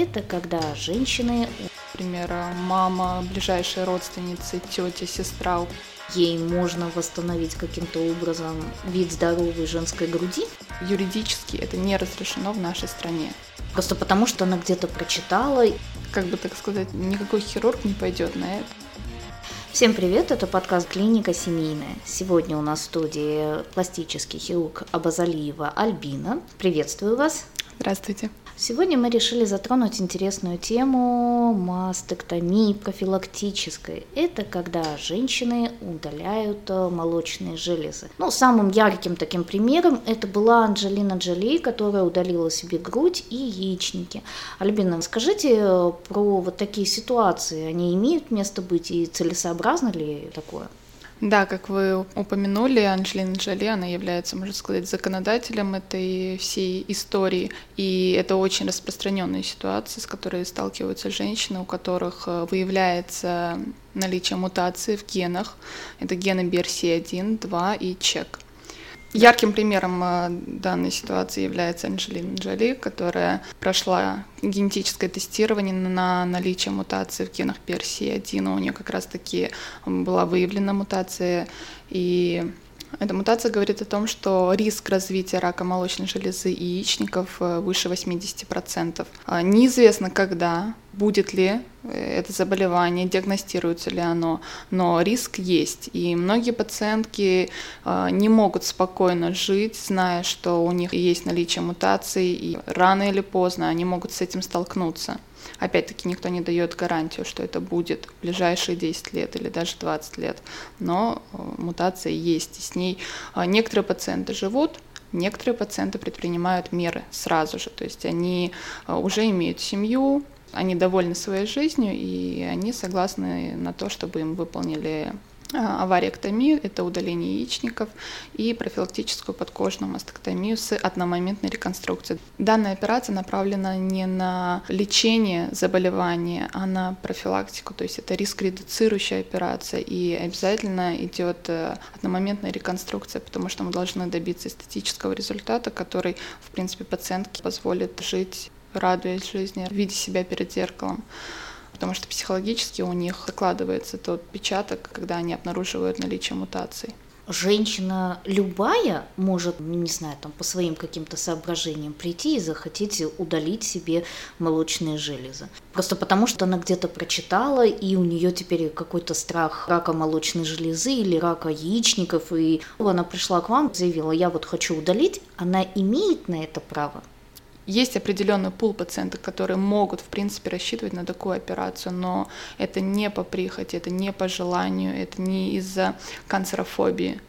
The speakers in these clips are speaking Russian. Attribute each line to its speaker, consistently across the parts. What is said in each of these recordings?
Speaker 1: Это когда женщины,
Speaker 2: например, мама, ближайшие родственницы, тетя, сестра,
Speaker 1: ей можно восстановить каким-то образом вид здоровой женской груди,
Speaker 2: юридически это не разрешено в нашей стране.
Speaker 1: просто потому что она где-то прочитала.
Speaker 2: Как бы так сказать, никакой хирург не пойдет на это.
Speaker 1: Всем привет, это подкаст «Клиника семейная». Сегодня у нас в студии пластический хирург Абазалиева Альбина. Приветствую вас.
Speaker 2: Здравствуйте.
Speaker 1: Сегодня мы решили затронуть интересную тему мастектомии профилактической. Это когда женщины удаляют э, молочные железы. Ну, самым ярким таким примером это была Анджелина Джоли, которая удалила себе грудь и яичники. Альбина, скажите э, про вот такие ситуации. Они имеют место быть и целесообразно ли такое?
Speaker 2: Да, как вы упомянули, Анджелина Джоли, она является, можно сказать, законодателем этой всей истории. И это очень распространенная ситуация, с которой сталкиваются женщины, у которых э, выявляется наличие мутации в генах. Это гены BRCA1, 2 и ЧЕК. Ярким примером э, данной ситуации является Анджелина Джоли, которая прошла генетическое тестирование на наличие мутации в генах PRC1. У нее как раз-таки была выявлена мутация, и эта мутация говорит о том, что риск развития рака молочной железы и яичников э, выше 80%. А неизвестно, когда, будет ли э, это заболевание, диагностируется ли оно, но риск есть. И многие пациентки э, не могут спокойно жить, зная, что у них есть наличие мутаций, и рано или поздно они могут с этим столкнуться. Опять-таки никто не дает гарантию, что это будет в ближайшие 10 лет или даже 20 лет, но э, мутация есть, и с ней некоторые пациенты живут, некоторые пациенты предпринимают меры сразу же, то есть они уже имеют семью, они довольны своей жизнью, и они согласны на то, чтобы им выполнили а, авариэктомию – это удаление яичников, и профилактическую подкожную мастектомию с одномоментной реконструкцией. Данная операция направлена не на лечение заболевания, а на профилактику, то есть это риск-редуцирующая операция, и обязательно идет э, одномоментная реконструкция, потому что мы должны добиться эстетического результата, который, в принципе, пациентке позволит жить, радуясь жизни, видя себя перед зеркалом потому что психологически у них закладывается тот печаток, когда они обнаруживают наличие мутаций.
Speaker 1: Женщина любая может, не знаю, там по своим каким-то соображениям прийти и захотеть удалить себе молочные железы. Просто потому, что она где-то прочитала, и у нее теперь какой-то страх рака молочной железы или рака яичников, и она пришла к вам, заявила, я вот хочу удалить, она имеет на это право?
Speaker 2: Есть определенный пул пациентов, которые могут, в принципе, рассчитывать на такую операцию, но это не по прихоти, это не по желанию, это не из-за канцерофобии.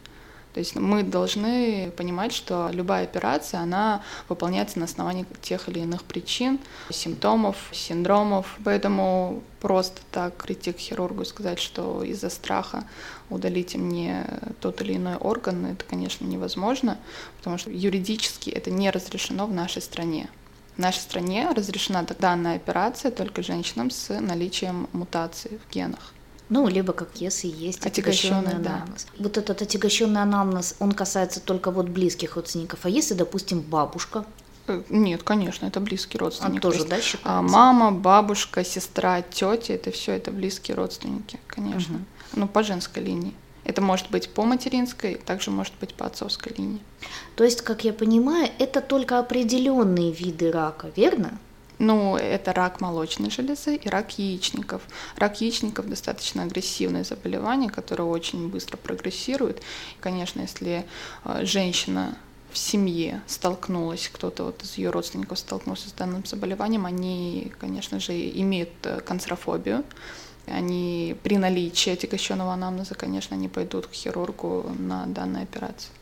Speaker 2: То есть мы должны понимать, что любая операция, она выполняется на основании тех или иных причин, симптомов, синдромов. Поэтому просто так прийти к хирургу и сказать, что из-за страха удалите мне тот или иной орган, это, конечно, невозможно, потому что юридически это не разрешено в нашей стране. В нашей стране разрешена данная операция только женщинам с наличием мутации в генах.
Speaker 1: Ну, либо как если есть отягощенный анамнез. Да. Вот этот отягощенный анамнез, он касается только вот близких родственников. А если, допустим, бабушка,
Speaker 2: э, нет, конечно, это близкий родственник.
Speaker 1: Он тоже, да, считается? А
Speaker 2: мама, бабушка, сестра, тетя, это все это близкие родственники, конечно. Угу. Ну, по женской линии. Это может быть по материнской, также может быть по отцовской линии.
Speaker 1: То есть, как я понимаю, это только определенные виды рака, верно?
Speaker 2: Ну, это рак молочной железы и рак яичников. Рак яичников достаточно агрессивное заболевание, которое очень быстро прогрессирует. Конечно, если э, женщина в семье столкнулась, кто-то вот из ее родственников столкнулся с данным заболеванием, они, конечно же, имеют э, канцерофобию. Они при наличии отягощенного анамнеза, конечно, не пойдут к хирургу на данную операцию.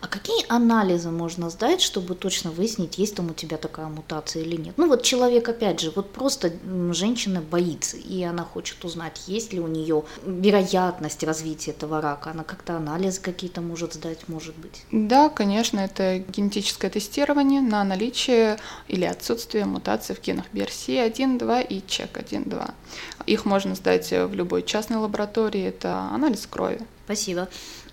Speaker 1: А какие анализы можно сдать, чтобы точно выяснить, есть там у тебя такая мутация или нет? Ну вот человек, опять же, вот просто женщина боится, и она хочет узнать, есть ли у нее вероятность развития этого рака. Она как-то анализы какие-то может сдать, может быть?
Speaker 2: Да, конечно, это генетическое тестирование на наличие или отсутствие мутации в генах BRCA1, 2 и ЧЕК1, 2. Их можно сдать в любой частной лаборатории, это анализ крови.
Speaker 1: Спасибо.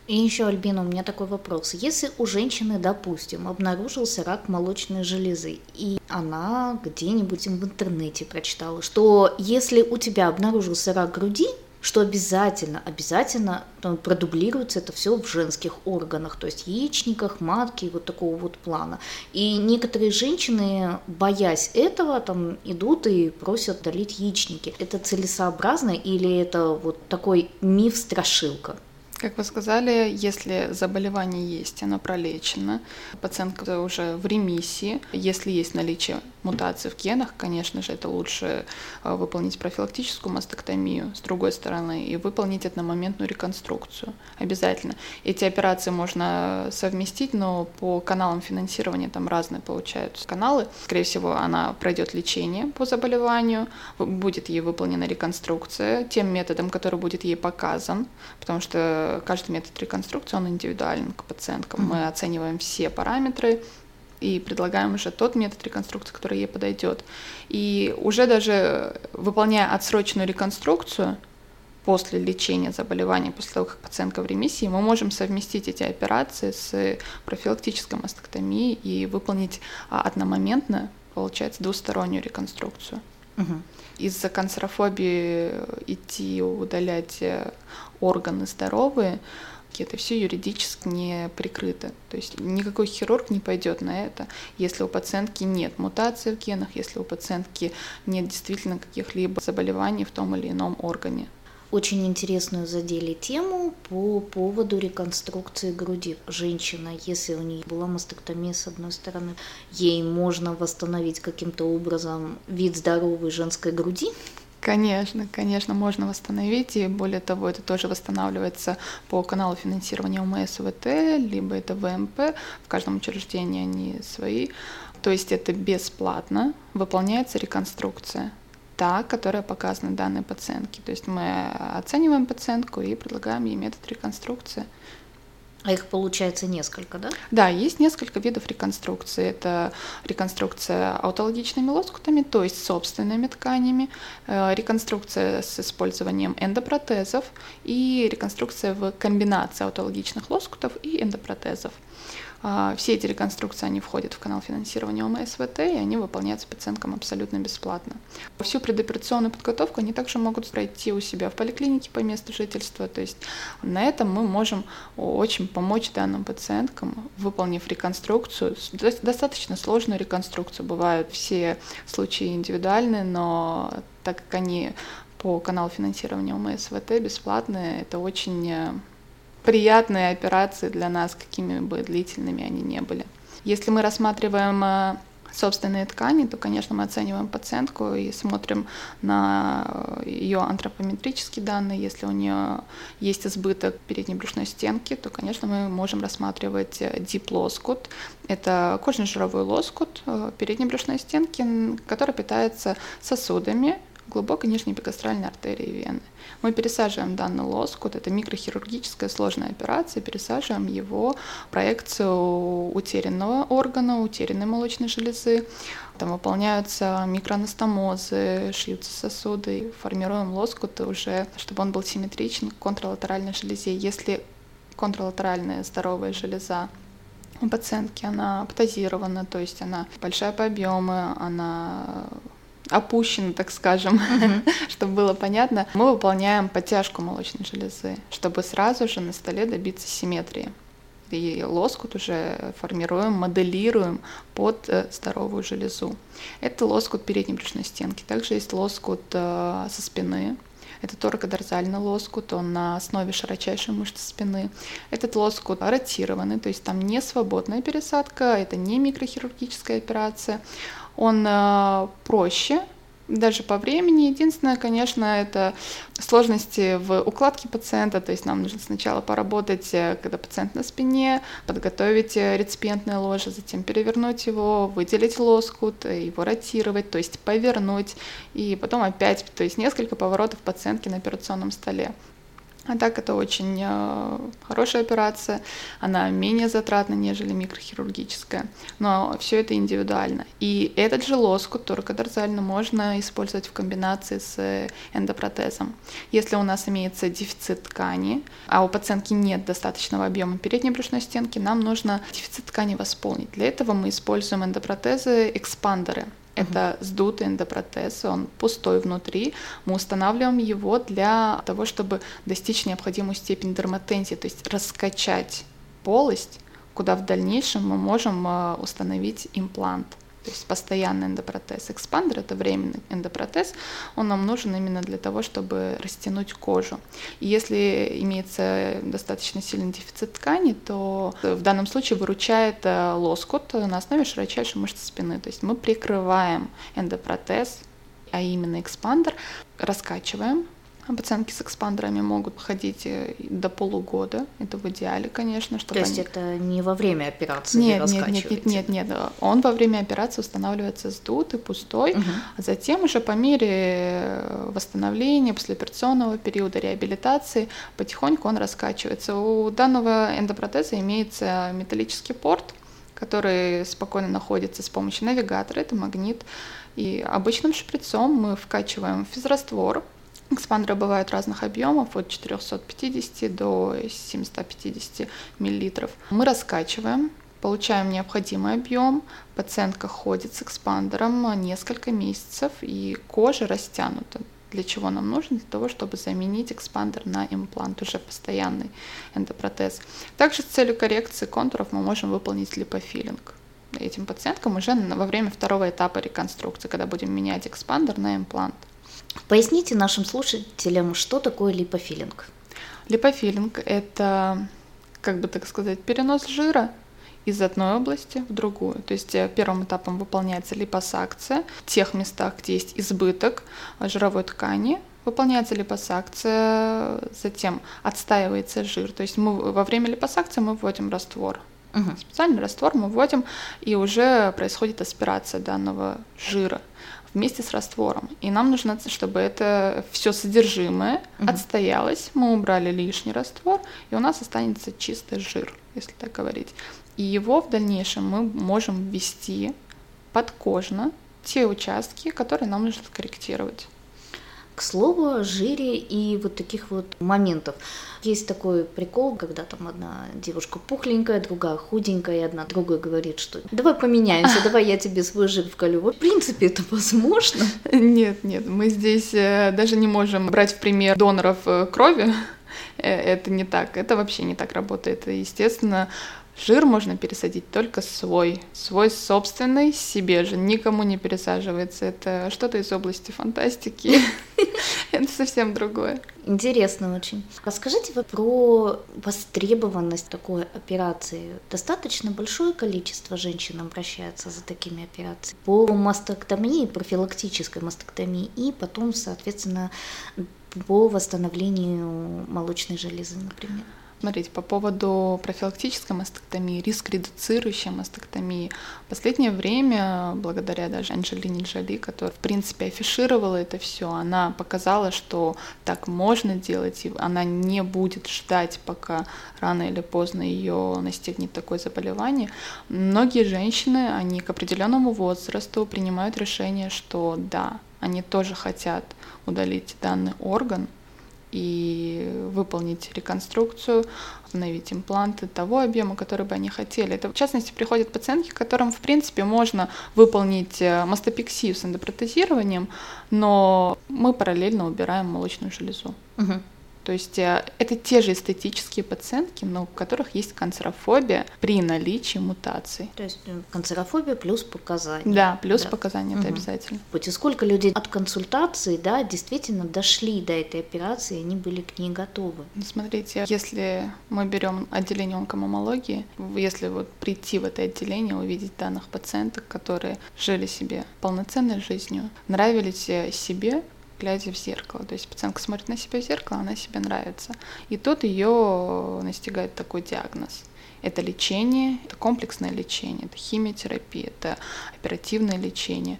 Speaker 1: И еще, Альбина, у меня такой вопрос. Если у женщины, допустим, обнаружился рак молочной железы, и она где-нибудь в интернете прочитала, что если у тебя обнаружился рак груди, что обязательно, обязательно продублируется это все в женских органах, то есть яичниках, матке, вот такого вот плана. И некоторые женщины, боясь этого, там идут и просят удалить яичники. Это целесообразно или это вот такой миф-страшилка?
Speaker 2: Как вы сказали, если заболевание есть, оно пролечено, пациентка уже в ремиссии. Если есть наличие мутации в генах, конечно же, это лучше э, выполнить профилактическую мастектомию, с другой стороны, и выполнить одномоментную реконструкцию. Обязательно. Эти операции можно совместить, но по каналам финансирования там разные получаются каналы. Скорее всего, она пройдет лечение по заболеванию, будет ей выполнена реконструкция тем методом, который будет ей показан, потому что каждый метод реконструкции, он индивидуален к пациенткам. Mm-hmm. Мы оцениваем все параметры и предлагаем уже тот метод реконструкции, который ей подойдет. И уже даже выполняя отсроченную реконструкцию, после лечения заболевания, после того, как пациентка в ремиссии, мы можем совместить эти операции с профилактической мастектомией и выполнить а, одномоментно, получается, двустороннюю реконструкцию. Угу. Из-за канцерофобии идти удалять э, органы здоровые, это все юридически не прикрыто. То есть никакой хирург не пойдет на это, если у пациентки нет мутации в генах, если у пациентки нет действительно каких-либо заболеваний в том или ином органе
Speaker 1: очень интересную задели тему по поводу реконструкции груди. Женщина, если у нее была мастектомия с одной стороны, ей можно восстановить каким-то образом вид здоровой женской груди,
Speaker 2: Конечно, конечно, можно восстановить, и более того, это тоже восстанавливается по каналу финансирования УМС ВТ, либо это ВМП, в каждом учреждении они свои, то есть это бесплатно, выполняется реконструкция та, которая показана данной пациентке. То есть мы оцениваем пациентку и предлагаем ей метод реконструкции.
Speaker 1: А их получается несколько, да?
Speaker 2: Да, есть несколько видов реконструкции. Это реконструкция аутологичными лоскутами, то есть собственными тканями, э, реконструкция с использованием эндопротезов и реконструкция в комбинации аутологичных лоскутов и эндопротезов. А, все эти реконструкции, они входят в канал финансирования ОМСВТ, и они выполняются пациенткам абсолютно бесплатно. Всю предоперационную подготовку они также могут пройти у себя в поликлинике по месту жительства. То есть на этом мы можем очень помочь данным пациенткам, выполнив реконструкцию, достаточно сложную реконструкцию. Бывают все случаи индивидуальные, но так как они по каналу финансирования ОМСВТ бесплатные, это очень э, приятные операции для нас, какими бы длительными они не были. Если мы рассматриваем э, собственные ткани, то, конечно, мы оцениваем пациентку и смотрим на ее антропометрические данные. Если у нее есть избыток передней брюшной стенки, то, конечно, мы можем рассматривать дип-лоскут. Это кожно-жировой лоскут э, передней брюшной стенки, который питается сосудами, глубокой нижней эпигастральной артерии вены. Мы пересаживаем данный лоскут, это микрохирургическая сложная операция, пересаживаем его проекцию утерянного органа, утерянной молочной железы. Там выполняются микроанастомозы, шьются сосуды, формируем лоскут уже, чтобы он был симметричен к контралатеральной железе. Если контралатеральная здоровая железа у пациентки, она аптазирована, то есть она большая по объему, она опущен, так скажем, чтобы было понятно, мы выполняем подтяжку молочной железы, чтобы сразу же на столе добиться симметрии. И лоскут уже формируем, моделируем под э, здоровую железу. Это лоскут передней брюшной стенки. Также есть лоскут э, со спины, это торакодорзальный лоскут, он на основе широчайшей мышцы спины. Этот лоскут ротированный, то есть там не свободная пересадка, это не микрохирургическая операция он э, проще, даже по времени. Единственное, конечно, это сложности в укладке пациента, то есть нам нужно сначала поработать, э, когда пациент на спине, подготовить э, реципиентное ложе, затем перевернуть его, выделить лоскут, его ротировать, то есть повернуть, и потом опять, то есть несколько поворотов пациентки на операционном столе. А так это очень э, хорошая операция, она менее затратна, нежели микрохирургическая, но все это индивидуально. И этот же лоскут торкодорзально можно использовать в комбинации с эндопротезом. Если у нас имеется дефицит ткани, а у пациентки нет достаточного объема передней брюшной стенки, нам нужно дефицит ткани восполнить. Для этого мы используем эндопротезы, экспандеры. Это сдутый эндопротез, он пустой внутри. Мы устанавливаем его для того, чтобы достичь необходимую степень дерматензии, то есть раскачать полость, куда в дальнейшем мы можем э, установить имплант то есть постоянный эндопротез. Экспандер — это временный эндопротез, он нам нужен именно для того, чтобы растянуть кожу. И если имеется достаточно сильный дефицит ткани, то в данном случае выручает э, лоскут на основе широчайшей мышцы спины. То есть мы прикрываем эндопротез, а именно экспандер, раскачиваем, Пациентки с экспандерами могут ходить э, до полугода. Это в идеале, конечно.
Speaker 1: Чтобы То есть они... это не во время операции
Speaker 2: нет, нет, нет, нет, нет, нет. Он во время операции устанавливается сдутый, пустой, угу. а затем уже по мере э, восстановления, послеоперационного периода реабилитации, потихоньку он раскачивается. У данного эндопротеза имеется металлический порт, который спокойно находится с помощью навигатора, это магнит. И обычным шприцом мы вкачиваем физраствор, Экспандеры бывают разных объемов, от 450 до 750 мл. Мы раскачиваем, получаем необходимый объем, пациентка ходит с экспандером несколько месяцев, и кожа растянута. Для чего нам нужно? Для того, чтобы заменить экспандер на имплант, уже постоянный эндопротез. Также с целью коррекции контуров мы можем выполнить липофилинг этим пациенткам уже во время второго этапа реконструкции, когда будем менять экспандер на имплант.
Speaker 1: Поясните нашим слушателям, что такое липофилинг.
Speaker 2: Липофилинг – это, как бы так сказать, перенос жира из одной области в другую. То есть э, первым этапом выполняется липосакция в тех местах, где есть избыток жировой ткани, выполняется липосакция, затем отстаивается жир. То есть мы во время липосакции мы вводим раствор. Угу. Специальный раствор мы вводим, и уже происходит аспирация данного жира вместе с раствором. И нам нужно, чтобы это все содержимое угу. отстоялось. Мы убрали лишний раствор, и у нас останется чистый жир, если так говорить. И его в дальнейшем мы можем ввести подкожно те участки, которые нам нужно скорректировать.
Speaker 1: К слову жире и вот таких вот моментов. Есть такой прикол, когда там одна девушка пухленькая, другая худенькая, и одна другой говорит, что давай поменяемся, давай я тебе свой жир вколю. Вот в принципе это возможно?
Speaker 2: Нет, нет, мы здесь э, даже не можем брать в пример доноров э, крови, э, это не так, это вообще не так работает. Естественно, Жир можно пересадить только свой, свой собственный, себе же, никому не пересаживается. Это что-то из области фантастики. Это совсем другое.
Speaker 1: Интересно очень. Расскажите вы про востребованность такой операции. Достаточно большое количество женщин обращается за такими операциями по мастектомии, профилактической мастектомии, и потом, соответственно, по восстановлению молочной железы, например.
Speaker 2: Смотрите, по поводу профилактической мастектомии, риск редуцирующей мастектомии. В последнее время, благодаря даже Анджелине Джоли, которая, в принципе, афишировала это все, она показала, что так можно делать, и она не будет ждать, пока рано или поздно ее настигнет такое заболевание. Многие женщины, они к определенному возрасту принимают решение, что да, они тоже хотят удалить данный орган, и выполнить реконструкцию, обновить импланты того объема, который бы они хотели. Это, в частности, приходят пациентки, которым, в принципе, можно выполнить э, мастопексию с эндопротезированием, но мы параллельно убираем молочную железу. Угу. То есть э, это те же эстетические пациентки, но у которых есть канцерофобия при наличии мутаций.
Speaker 1: То есть э, канцерофобия плюс показания.
Speaker 2: Да, плюс да. показания угу. это обязательно.
Speaker 1: И сколько людей от консультации, да, действительно дошли до этой операции, они были к ней готовы.
Speaker 2: Ну, смотрите, если мы берем отделение онкомамологии, если вот прийти в это отделение, увидеть данных пациенток, которые жили себе полноценной жизнью, нравились себе, глядя в зеркало. То есть пациентка смотрит на себя в зеркало, она себе нравится. И тут ее настигает такой диагноз. Это лечение, это комплексное лечение, это химиотерапия, это оперативное лечение.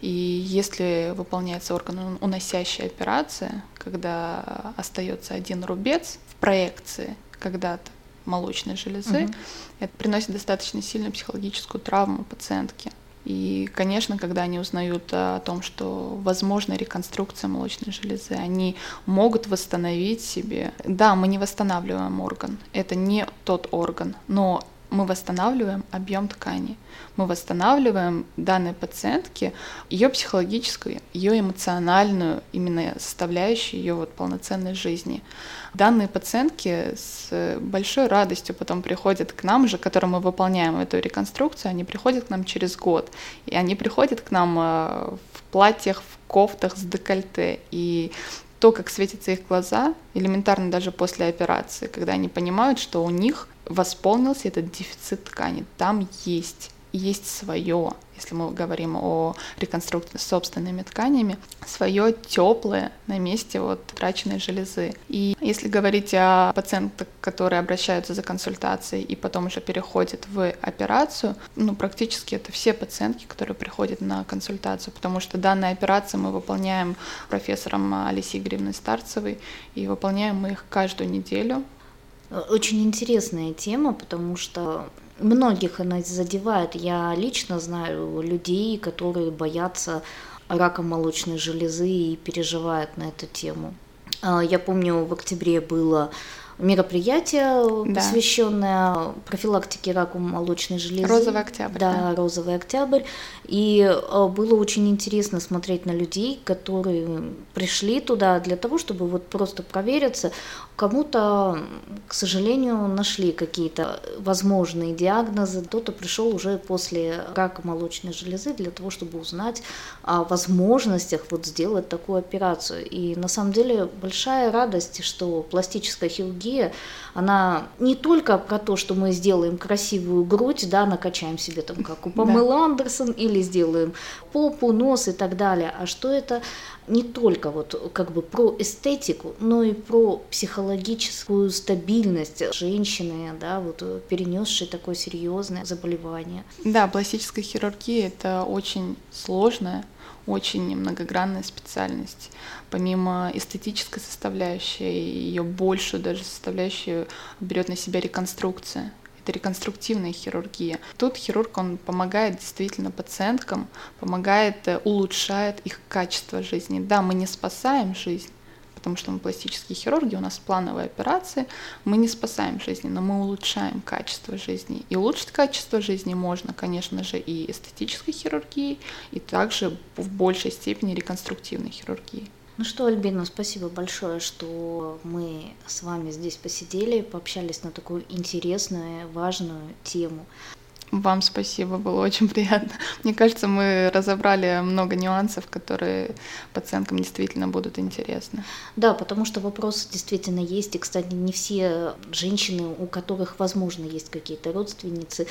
Speaker 2: И если выполняется орган уносящая операция, когда остается один рубец в проекции когда-то молочной железы, угу. это приносит достаточно сильную психологическую травму пациентке. И, конечно, когда они узнают о том, что возможна реконструкция молочной железы, они могут восстановить себе. Да, мы не восстанавливаем орган, это не тот орган, но мы восстанавливаем объем ткани, мы восстанавливаем данной пациентке ее психологическую, ее эмоциональную именно составляющую ее вот полноценной жизни. Данные пациентки с большой радостью потом приходят к нам же, которым мы выполняем эту реконструкцию, они приходят к нам через год, и они приходят к нам э, в платьях, в кофтах с декольте, и то, как светятся их глаза, элементарно даже после операции, когда они понимают, что у них восполнился этот дефицит ткани. Там есть есть свое, если мы говорим о реконструкции собственными тканями, свое теплое на месте вот траченной железы. И если говорить о пациентах, которые обращаются за консультацией и потом уже переходят в операцию, ну, практически это все пациентки, которые приходят на консультацию, потому что данные операции мы выполняем профессором Алисией Игоревной Старцевой, и выполняем мы их каждую неделю.
Speaker 1: Очень интересная тема, потому что многих она задевает. Я лично знаю людей, которые боятся рака молочной железы и переживают на эту тему. А, я помню, в октябре было мероприятие, да. посвященное профилактике раку молочной железы.
Speaker 2: Розовый октябрь.
Speaker 1: Да, да, розовый октябрь. И а, было очень интересно смотреть на людей, которые пришли туда для того, чтобы вот просто провериться. Кому-то, к сожалению, нашли какие-то возможные диагнозы. Кто-то пришел уже после рака молочной железы для того, чтобы узнать о возможностях вот сделать такую операцию. И на самом деле большая радость, что пластическая хирургия, она не только про то, что мы сделаем красивую грудь, да, накачаем себе там, как у Памелы да. Андерсон, или сделаем попу, нос и так далее, а что это не только вот как бы про эстетику, но и про психологическую стабильность женщины, да, вот перенесшей такое серьезное заболевание.
Speaker 2: Да, пластическая хирургия это очень сложная, очень многогранная специальность. Помимо эстетической составляющей, ее большую даже составляющую берет на себя реконструкция это реконструктивная хирургия. Тут хирург, он помогает действительно пациенткам, помогает, э, улучшает их качество жизни. Да, мы не спасаем жизнь, потому что мы пластические хирурги, у нас плановые операции, мы не спасаем жизни, но мы улучшаем качество жизни. И улучшить качество жизни можно, конечно же, и эстетической хирургией, и также в большей степени реконструктивной хирургией.
Speaker 1: Ну что, Альбина, спасибо большое, что мы с вами здесь посидели, пообщались на такую интересную, важную тему.
Speaker 2: Вам спасибо, было очень приятно. Мне кажется, мы разобрали много нюансов, которые пациенткам действительно будут интересны.
Speaker 1: Да, потому что вопросы действительно есть. И, кстати, не все женщины, у которых, возможно, есть какие-то родственницы,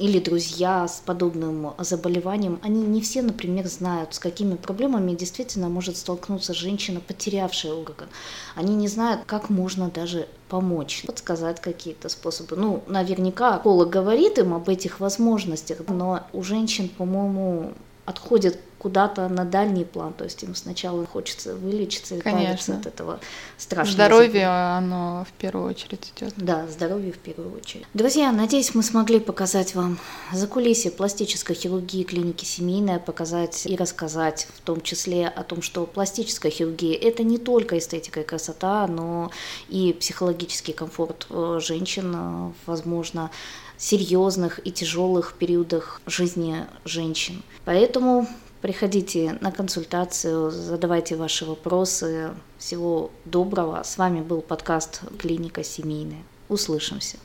Speaker 1: или друзья с подобным заболеванием, они не все, например, знают, с какими проблемами действительно может столкнуться женщина, потерявшая орган. Они не знают, как можно даже помочь, подсказать какие-то способы. Ну, наверняка психолог говорит им об этих возможностях, но у женщин, по-моему, отходит куда-то на дальний план, то есть им сначала хочется вылечиться и избавиться от этого страшного.
Speaker 2: Здоровье, оно в первую очередь идет.
Speaker 1: Да, здоровье в первую очередь. Друзья, надеюсь, мы смогли показать вам за кулисье пластической хирургии клиники семейная, показать и рассказать в том числе о том, что пластическая хирургия – это не только эстетика и красота, но и психологический комфорт э, женщин, э, возможно, серьезных и тяжелых периодах жизни женщин. Поэтому приходите на консультацию, задавайте ваши вопросы. Всего доброго. С вами был подкаст «Клиника семейная». Услышимся.